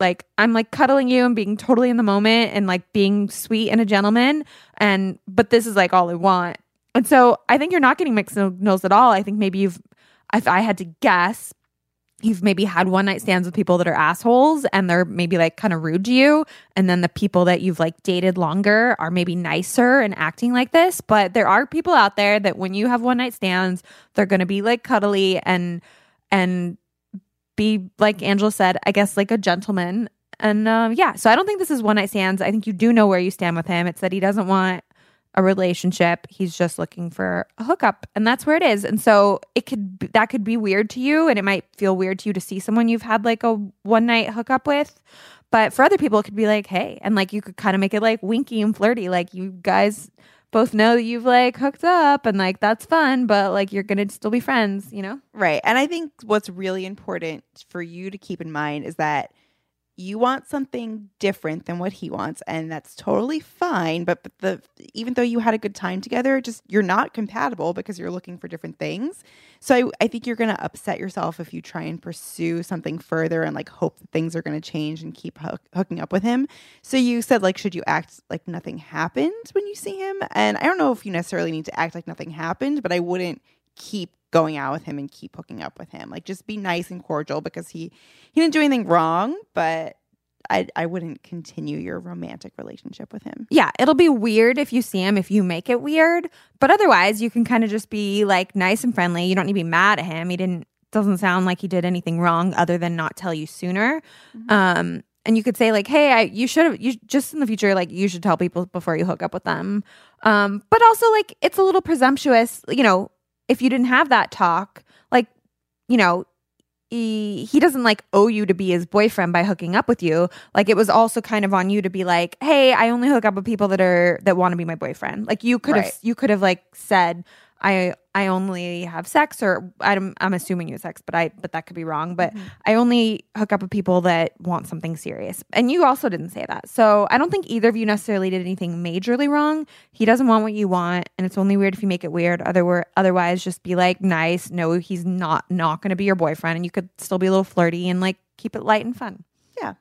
like I'm like cuddling you and being totally in the moment and like being sweet and a gentleman. And but this is like all I want. And so I think you're not getting mixed signals at all. I think maybe you've if I had to guess, you've maybe had one night stands with people that are assholes and they're maybe like kind of rude to you. And then the people that you've like dated longer are maybe nicer and acting like this. But there are people out there that when you have one night stands, they're gonna be like cuddly and and be like Angela said, I guess like a gentleman. And um, yeah, so I don't think this is one night stands. I think you do know where you stand with him. It's that he doesn't want a relationship. He's just looking for a hookup, and that's where it is. And so it could that could be weird to you, and it might feel weird to you to see someone you've had like a one night hookup with. But for other people, it could be like, hey, and like you could kind of make it like winky and flirty, like you guys both know you've like hooked up and like that's fun, but like you're gonna still be friends, you know? Right. And I think what's really important for you to keep in mind is that you want something different than what he wants and that's totally fine but, but the even though you had a good time together just you're not compatible because you're looking for different things. So i, I think you're going to upset yourself if you try and pursue something further and like hope that things are going to change and keep hook, hooking up with him. So you said like should you act like nothing happened when you see him? And i don't know if you necessarily need to act like nothing happened but i wouldn't keep going out with him and keep hooking up with him. Like just be nice and cordial because he he didn't do anything wrong, but I I wouldn't continue your romantic relationship with him. Yeah, it'll be weird if you see him if you make it weird, but otherwise you can kind of just be like nice and friendly. You don't need to be mad at him. He didn't doesn't sound like he did anything wrong other than not tell you sooner. Um and you could say like, "Hey, I you should have you just in the future like you should tell people before you hook up with them." Um but also like it's a little presumptuous, you know, if you didn't have that talk, like, you know, he, he doesn't like owe you to be his boyfriend by hooking up with you. Like it was also kind of on you to be like, "Hey, I only hook up with people that are that want to be my boyfriend." Like you could have Right. you could have like said, "I I only have sex," or I'm I'm assuming you have sex, but I but that could be wrong. But I only hook up with people that want something serious. And you also didn't say that. So I don't think either of you necessarily did anything majorly wrong. He doesn't want what you want, and it's only weird if you make it weird. Other otherwise, just be like nice. No, he's not not going to be your boyfriend, and you could still be a little flirty and like keep it light and fun. Yeah.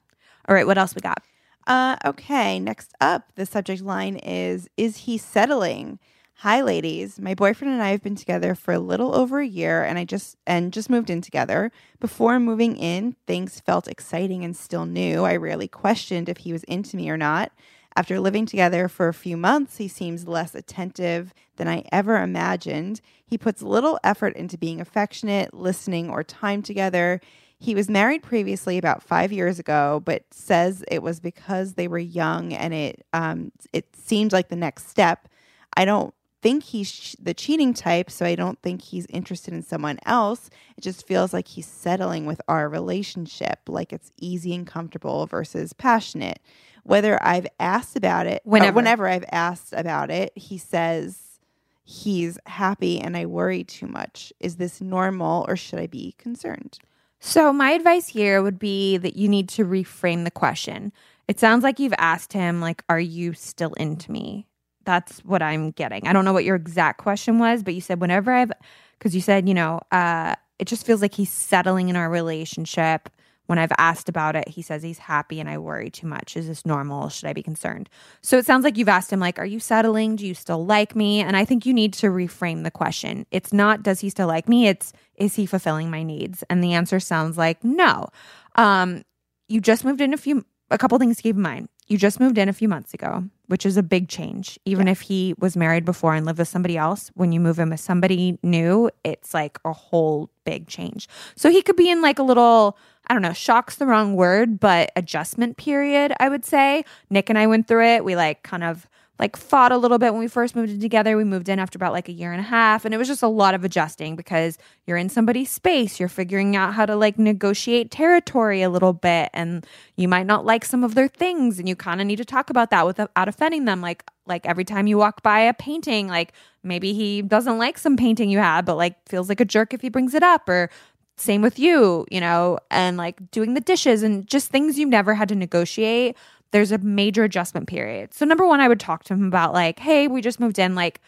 All right, what else we got? Uh, okay, next up, the subject line is Is he settling? Hi ladies. My boyfriend and I have been together for a little over a year and I just and just moved in together. Before moving in, things felt exciting and still new. I rarely questioned if he was into me or not. After living together for a few months, he seems less attentive than I ever imagined. He puts little effort into being affectionate, listening, or time together. He was married previously about five years ago, but says it was because they were young and it um, it seemed like the next step. I don't think he's the cheating type, so I don't think he's interested in someone else. It just feels like he's settling with our relationship, like it's easy and comfortable versus passionate. Whether I've asked about it, or Whenever. whenever I've asked about it, he says he's happy and I worry too much. Is this normal or should I be concerned? So, my advice here would be that you need to reframe the question. It sounds like you've asked him, like, are you still into me? That's what I'm getting. I don't know what your exact question was, but you said, whenever I've, because you said, you know, uh, it just feels like he's settling in our relationship. When I've asked about it, he says he's happy and I worry too much. Is this normal? Should I be concerned? So it sounds like you've asked him, like, are you settling? Do you still like me? And I think you need to reframe the question. It's not, does he still like me? It's, is he fulfilling my needs? And the answer sounds like no. Um, you just moved in a few, a couple things to keep in mind. You just moved in a few months ago, which is a big change. Even if he was married before and lived with somebody else, when you move in with somebody new, it's like a whole big change. So he could be in like a little, I don't know, shock's the wrong word, but adjustment period, I would say. Nick and I went through it. We like kind of like fought a little bit when we first moved in together. We moved in after about like a year and a half, and it was just a lot of adjusting because you're in somebody's space. You're figuring out how to like negotiate territory a little bit, and you might not like some of their things, and you kind of need to talk about that without offending them. Like like every time you walk by a painting, like maybe he doesn't like some painting you have, but like feels like a jerk if he brings it up, or same with you, you know, and like doing the dishes and just things you've never had to negotiate there's a major adjustment period. So number one, I would talk to him about like, hey, we just moved in. Like,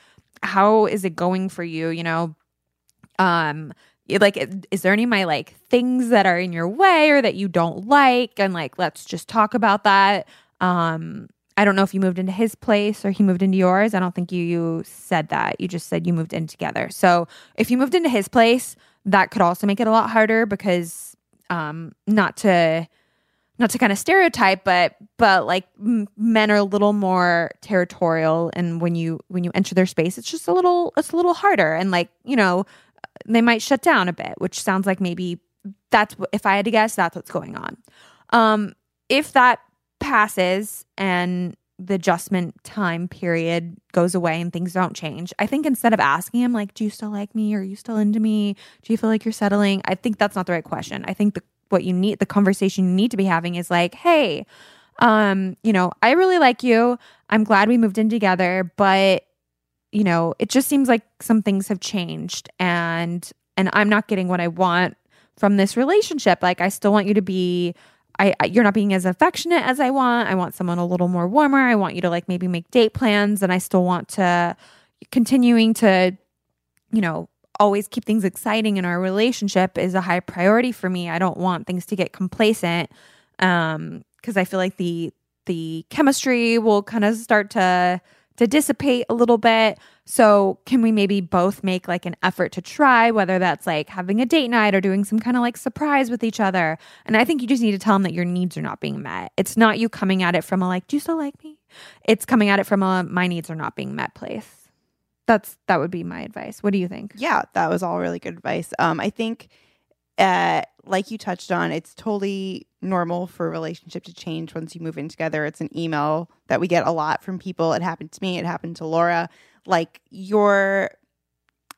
how is it going for you? You know, um, like, is there any of my like things that are in your way or that you don't like? And like, let's just talk about that. Um, I don't know if you moved into his place or he moved into yours. I don't think you you said that. You just said you moved in together. So if you moved into his place, that could also make it a lot harder because um, not to not to kind of stereotype but but like m- men are a little more territorial and when you when you enter their space it's just a little it's a little harder. And like you know they might shut down a bit which sounds like maybe that's if i had to guess that's what's going on. Um if that passes and the adjustment time period goes away and things don't change i think instead of asking him like do you still like me? Are you still into me? Do you feel like you're settling? I think that's not the right question. I think the what you need the conversation you need to be having is like hey um you know i really like you i'm glad we moved in together but you know it just seems like some things have changed and and i'm not getting what i want from this relationship like i still want you to be I, I you're not being as affectionate as I want. I want someone a little more warmer. I want you to like maybe make date plans and I still want to continuing to you know, always keep things exciting in our relationship is a high priority for me. I don't want things to get complacent um because I feel like the the chemistry will kind of start to to dissipate a little bit. So, can we maybe both make like an effort to try whether that's like having a date night or doing some kind of like surprise with each other? And I think you just need to tell them that your needs are not being met. It's not you coming at it from a like, "Do you still like me?" It's coming at it from a my needs are not being met place that's that would be my advice. What do you think? Yeah, that was all really good advice. Um, I think, uh, like you touched on, it's totally normal for a relationship to change once you move in together. It's an email that we get a lot from people. It happened to me. It happened to Laura. Like your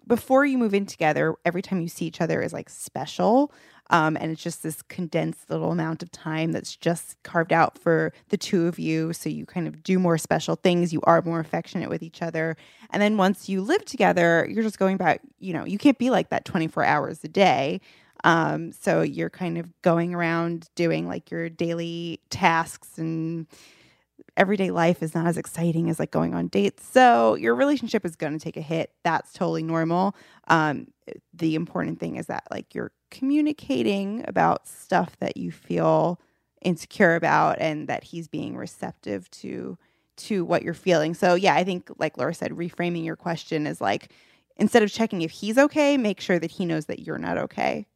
before you move in together, every time you see each other is like special. Um, and it's just this condensed little amount of time that's just carved out for the two of you. So you kind of do more special things. You are more affectionate with each other. And then once you live together, you're just going back, you know, you can't be like that 24 hours a day. Um, so you're kind of going around doing like your daily tasks and everyday life is not as exciting as like going on dates. So your relationship is going to take a hit. That's totally normal. Um, the important thing is that like you're communicating about stuff that you feel insecure about and that he's being receptive to to what you're feeling. So yeah, I think like Laura said reframing your question is like instead of checking if he's okay, make sure that he knows that you're not okay.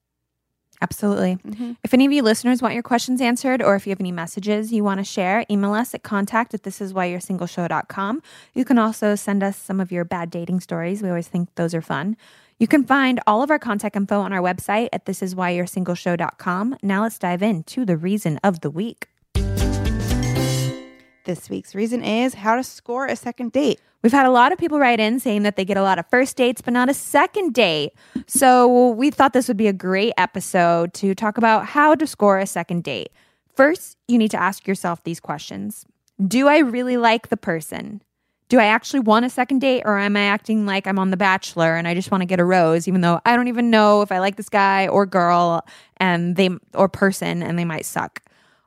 Absolutely. Mm-hmm. If any of you listeners want your questions answered or if you have any messages you want to share, email us at contact at thisiswhyyou'resingleshow.com. You can also send us some of your bad dating stories. We always think those are fun. You can find all of our contact info on our website at thisiswhyyou'resingleshow.com. Now let's dive into the reason of the week. This week's reason is how to score a second date. We've had a lot of people write in saying that they get a lot of first dates, but not a second date. So we thought this would be a great episode to talk about how to score a second date. First, you need to ask yourself these questions Do I really like the person? Do I actually want a second date, or am I acting like I'm on The Bachelor and I just want to get a rose, even though I don't even know if I like this guy or girl and they or person and they might suck?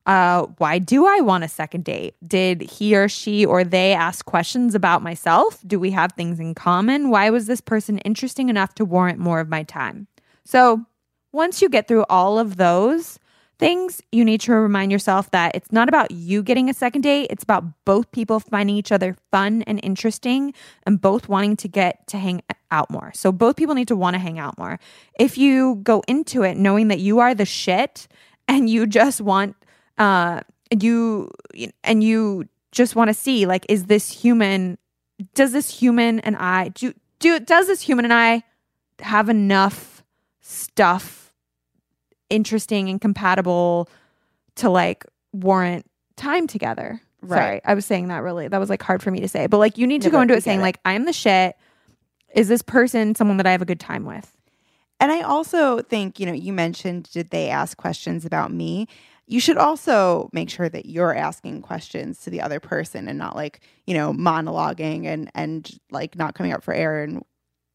Uh, why do I want a second date? Did he or she or they ask questions about myself? Do we have things in common? Why was this person interesting enough to warrant more of my time? So, once you get through all of those things, you need to remind yourself that it's not about you getting a second date. It's about both people finding each other fun and interesting and both wanting to get to hang out more. So, both people need to want to hang out more. If you go into it knowing that you are the shit and you just want uh and you and you just want to see like is this human does this human and i do do does this human and i have enough stuff interesting and compatible to like warrant time together Right. sorry i was saying that really that was like hard for me to say but like you need to No, go into it saying it. like i'm the shit is this person someone that i have a good time with And I also think, you know, you mentioned did they ask questions about me? You should also make sure that you're asking questions to the other person and not like, you know, monologuing and and like not coming up for air and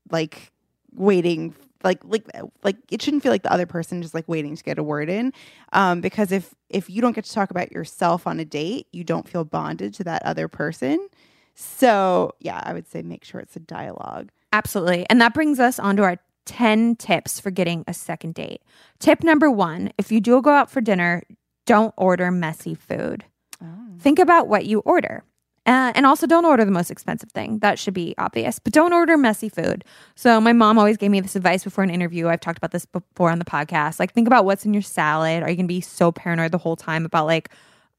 like waiting like like like it shouldn't feel like the other person just like waiting to get a word in um because if if you don't get to talk about yourself on a date you don't feel bonded to that other person so yeah i would say make sure it's a dialogue Absolutely. And that brings us on to our 10 tips for getting a second date. Tip number one if you do go out for dinner, don't order messy food. Think about what you order. Uh, and also, don't order the most expensive thing. That should be obvious. But don't order messy food. So, my mom always gave me this advice before an interview. I've talked about this before on the podcast. Like, think about what's in your salad. Are you going to be so paranoid the whole time about, like,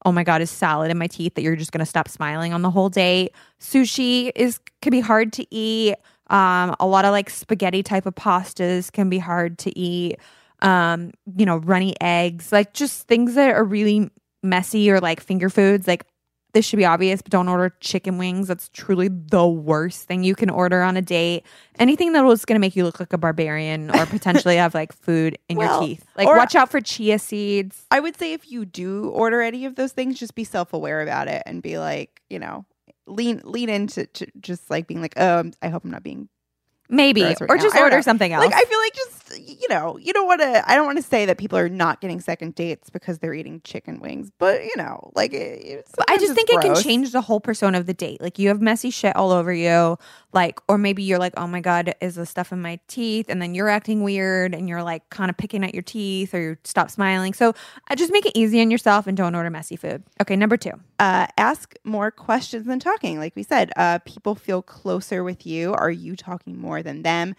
oh my god, is salad in my teeth that you're just going to stop smiling on the whole date? Sushi is can be hard to eat. Um, a lot of like spaghetti type of pastas can be hard to eat. Um, you know, runny eggs, like just things that are really messy or like finger foods. Like this should be obvious, but don't order chicken wings. That's truly the worst thing you can order on a date. Anything that was going to make you look like a barbarian or [laughs] potentially have like food in Well, your teeth. Like watch out for chia seeds. I would say if you do order any of those things, just be self aware about it and be like, you know, lean lean into to just like being like, um, I hope I'm not being Maybe, right or now. just order something else. like. I feel like just you know, you don't want to. I don't want to say that people are not getting second dates because they're eating chicken wings, but you know, like it, it's- I just think it can change the whole persona of the date. Like you have messy shit all over you, like, or maybe you're like, oh my god, is the stuff in my teeth? And then you're acting weird, and you're like kind of picking at your teeth, or you stop smiling. So I just make it easy on yourself and don't order messy food. Okay, number two. uh, ask more questions than talking. Like we said, uh, people feel closer with you. Are you talking more than them?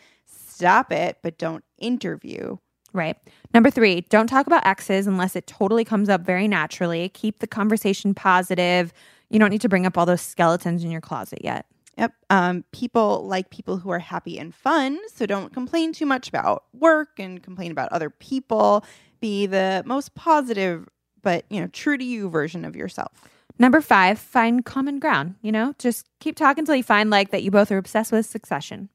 Stop it, but don't interview. Right. Number three, don't talk about exes unless it totally comes up very naturally. Keep the conversation positive. You don't need to bring up all those skeletons in your closet yet. Yep. Um, people like people who are happy and fun. So don't complain too much about work and complain about other people. Be the most positive, but you know, true to you version of yourself. Number five, find common ground. You know, just keep talking until you find like that you both are obsessed with succession.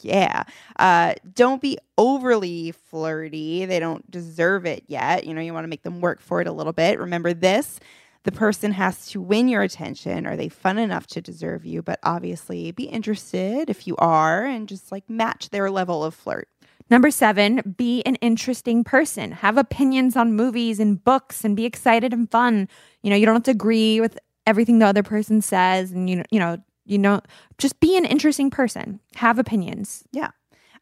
yeah. Uh, don't be overly flirty. They don't deserve it yet. You know, you want to make them work for it a little bit. Remember this the person has to win your attention. Are they fun enough to deserve you? But obviously, be interested if you are and just like match their level of flirt. Number seven, be an interesting person. Have opinions on movies and books and be excited and fun. You know, you don't have to agree with everything the other person says and you know, you know, you know, just be an interesting person. Have opinions. Yeah.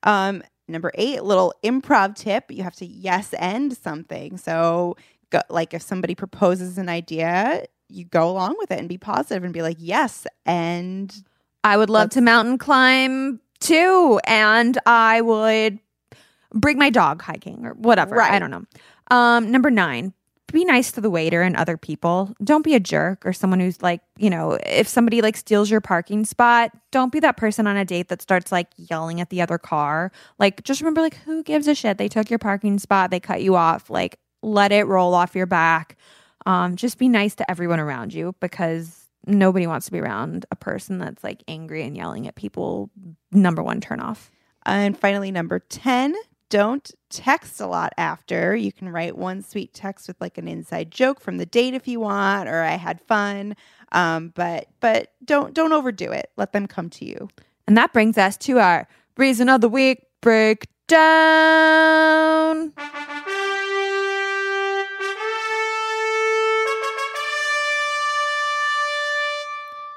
Um, number eight, little improv tip. You have to yes end something. So, go, like if somebody proposes an idea, you go along with it and be positive and be like, yes. And I would love to mountain climb too and I would bring my dog hiking or whatever. Right. I don't know. Um number 9, be nice to the waiter and other people. Don't be a jerk or someone who's like, you know, if somebody like steals your parking spot, don't be that person on a date that starts like yelling at the other car. Like just remember like who gives a shit? They took your parking spot, they cut you off. Like let it roll off your back. Um just be nice to everyone around you because nobody wants to be around a person that's like angry and yelling at people. Number one turn off. And finally, number 10, don't text a lot after. You can write one sweet text with like an inside joke from the date if you want, or I had fun. Um, but but don't don't overdo it. Let them come to you. And that brings us to our reason of the week breakdown.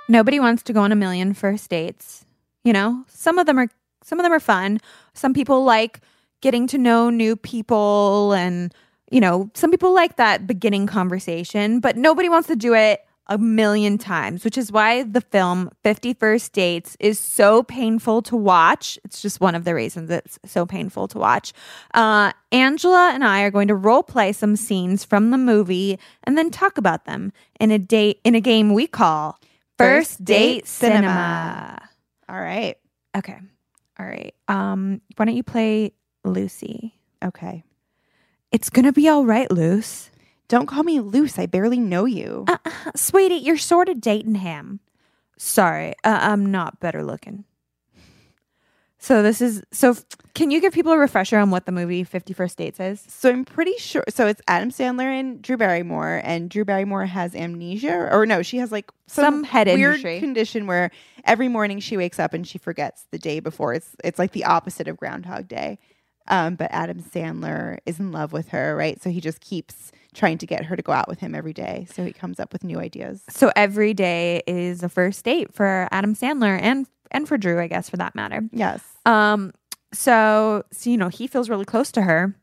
Nobody wants to go on a million first dates. You know, some of them are some of them are fun. Some people like getting to know new people and you know, some people like that beginning conversation, but nobody wants to do it a million times, which is why the film Fifty First Dates is so painful to watch. It's just one of the reasons it's so painful to watch. Uh, Angela and I are going to role play some scenes from the movie and then talk about them in a date in a game we call First, Date Cinema. All right. Okay. All right. Um, why don't you play Lucy? Okay. It's gonna be all right, Luce. Don't call me loose. I barely know you. Uh, sweetie, you're sort of dating him. Sorry, uh, I'm not better looking. So this is so. f- Can you give people a refresher on what the movie Fifty First Dates is? So I'm pretty sure. So it's Adam Sandler and Drew Barrymore, and Drew Barrymore has amnesia, or no, she has like some, Some head weird injury. condition where every morning she wakes up and she forgets the day before. It's it's like the opposite of Groundhog Day. Um, but Adam Sandler is in love with her, right? So he just keeps trying to get her to go out with him every day. So he comes up with new ideas. So every day is a first date for Adam Sandler and and for Drew, I guess, for that matter. Yes. Um, so, so you know, he feels really close to her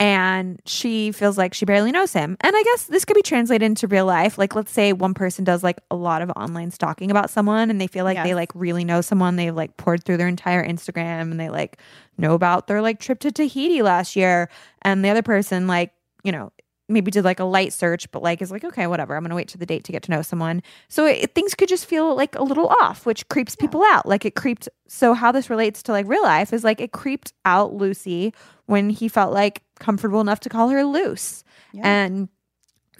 and she feels like she barely knows him. And I guess this could be translated into real life. Like let's say one person does like a lot of online stalking about someone and they feel like they like really know someone. They've like poured through their entire Instagram and they like know about their like trip to Tahiti last year. And the other person like, you know, maybe did like a light search, but like is like, okay, whatever. I'm gonna wait to the date to get to know someone. So it, things could just feel like a little off, which creeps people out. Like it creeped. So how this relates to like real life is like it creeped out Lucy when he felt like comfortable enough to call her loose. Yeah. And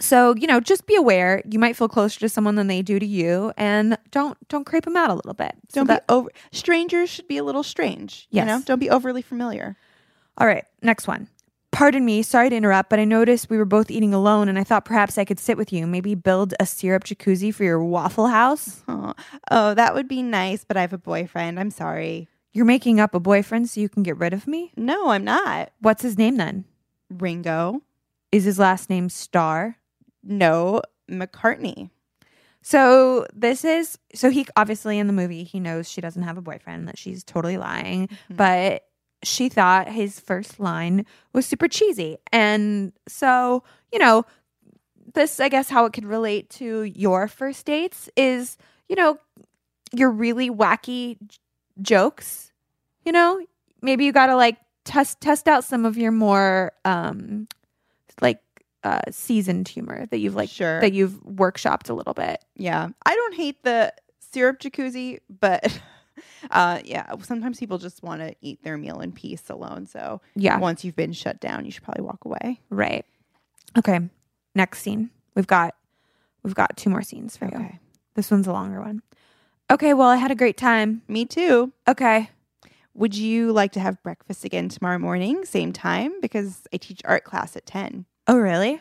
so you know, just be aware. You might feel closer to someone than they do to you, and don't don't creep them out a little bit. Don't that- be over. Strangers should be a little strange. Yes. You know, don't be overly familiar. All right, next one. Pardon me, sorry to interrupt, but I noticed we were both eating alone and I thought perhaps I could sit with you, maybe build a syrup jacuzzi for your Waffle House. Oh, oh, that would be nice, but I have a boyfriend. I'm sorry. You're making up a boyfriend so you can get rid of me? No, I'm not. What's his name then? Ringo. Is his last name Starr? No, McCartney. So this is so he obviously in the movie he knows she doesn't have a boyfriend that she's totally lying, mm-hmm. but she thought his first line was super cheesy. And so, you know, this I guess how it could relate to your first dates is, you know, your really wacky j- jokes, you know? Maybe you got to like test test out some of your more um like uh seasoned humor that you've like Sure. that you've workshopped a little bit. Yeah. I don't hate the syrup jacuzzi, but [laughs] uh yeah, sometimes people just want to eat their meal in peace alone. So Yeah. once you've been shut down, you should probably walk away. Right. Okay. Next scene. We've got we've got two more scenes for you. Okay. This one's a longer one. Okay, well, I had a great time. Me too. Okay. Would you like to have breakfast again tomorrow morning, same time? Because I teach art class at 10. Oh, really?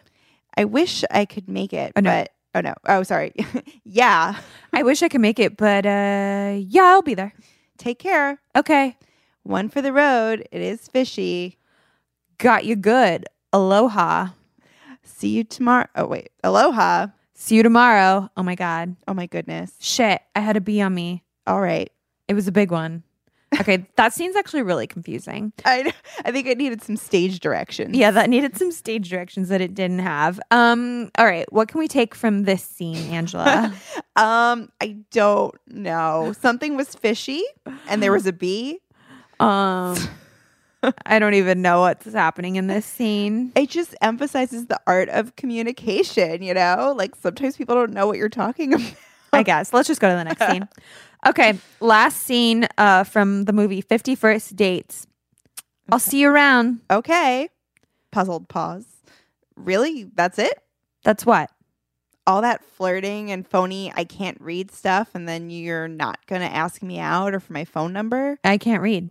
I wish I could make it, Oh, no. but oh no. Oh, sorry. [laughs] yeah. [laughs] I wish I could make it, but uh yeah, I'll be there. Take care. Okay. One for the road. It is fishy. Got you good. Aloha. See you tomorrow. Oh, wait. Aloha. See you tomorrow. Oh my god. Oh, my goodness. Shit, I had a bee on me. All right. It was a big one. [laughs] Okay, that scene's actually really confusing. I, I think it needed some stage direction. Yeah, that needed some stage directions that it didn't have. Um, all right, what can we take from this scene, Angela? [laughs] Um, I don't know. Something was fishy and there was a bee. um I don't even know what's happening in this scene. It just emphasizes the art of communication, you know? Like sometimes people don't know what you're talking [laughs] about. I guess. Let's just go to the next scene. Okay, last scene uh from the movie Fifty First Dates. I'll see you around. Okay. Puzzled pause. Really? That's it? That's what? All that flirting and phony, I can't read stuff, and then you're not going to ask me out or for my phone number? I can't read.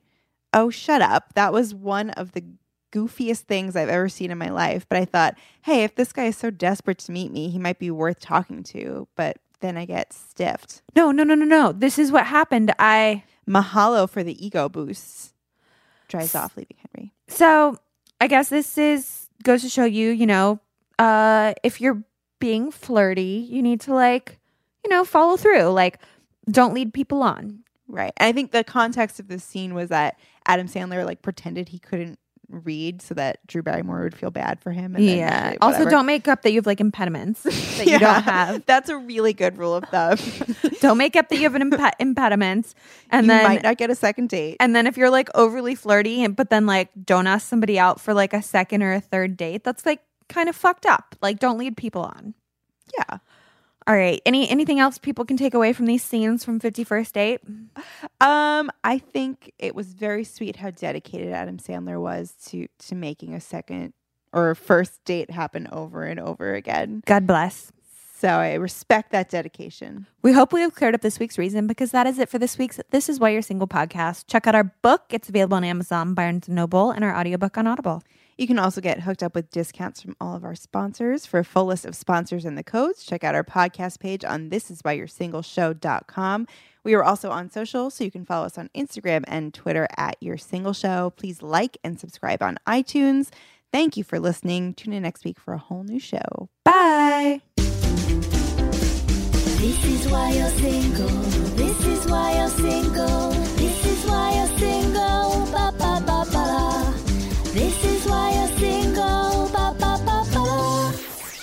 Oh, shut up. That was one of the goofiest things I've ever seen in my life. But I thought, hey, if this guy is so desperate to meet me, he might be worth talking to. But then I get stiffed. No, no, no, no, no. This is what happened. I Mahalo for the ego boosts. Drives off, leaving Henry. So I guess this is goes to show you, you know, uh, if you're being flirty, you need to like, you know, follow through. Like, don't lead people on. Right. And I think the context of this scene was that Adam Sandler like pretended he couldn't read so that Drew Barrymore would feel bad for him. And then yeah. Also, don't make up that you have like impediments [laughs] that [laughs] you don't have. [laughs] That's a really good rule of thumb. Don't make up that you have an imp- impediment. And you then might not get a second date. and then if you're like overly flirty, and but then like don't ask somebody out for like a second or a third date, that's like kind of fucked up. Like, don't lead people on. yeah. All right. Any anything else people can take away from these scenes from Fifty First Date? Um, I think it was very sweet how dedicated Adam Sandler was to to making a second or first date happen over and over again. God bless. So I respect that dedication. We hope we have cleared up this week's reason because that is it for this week's This Is Why You're Single podcast. Check out our book. It's available on Amazon, Barnes & Noble, and our audiobook on Audible. You can also get hooked up with discounts from all of our sponsors. For a full list of sponsors and the codes, check out our podcast page on thisiswhyyou'resingleshow.com. We are also on social, so you can follow us on Instagram and Twitter at Your Single Show. Please like and subscribe on iTunes. Thank you for listening. Tune in next week for a whole new show. Bye. This is why you're single. This is why you're single.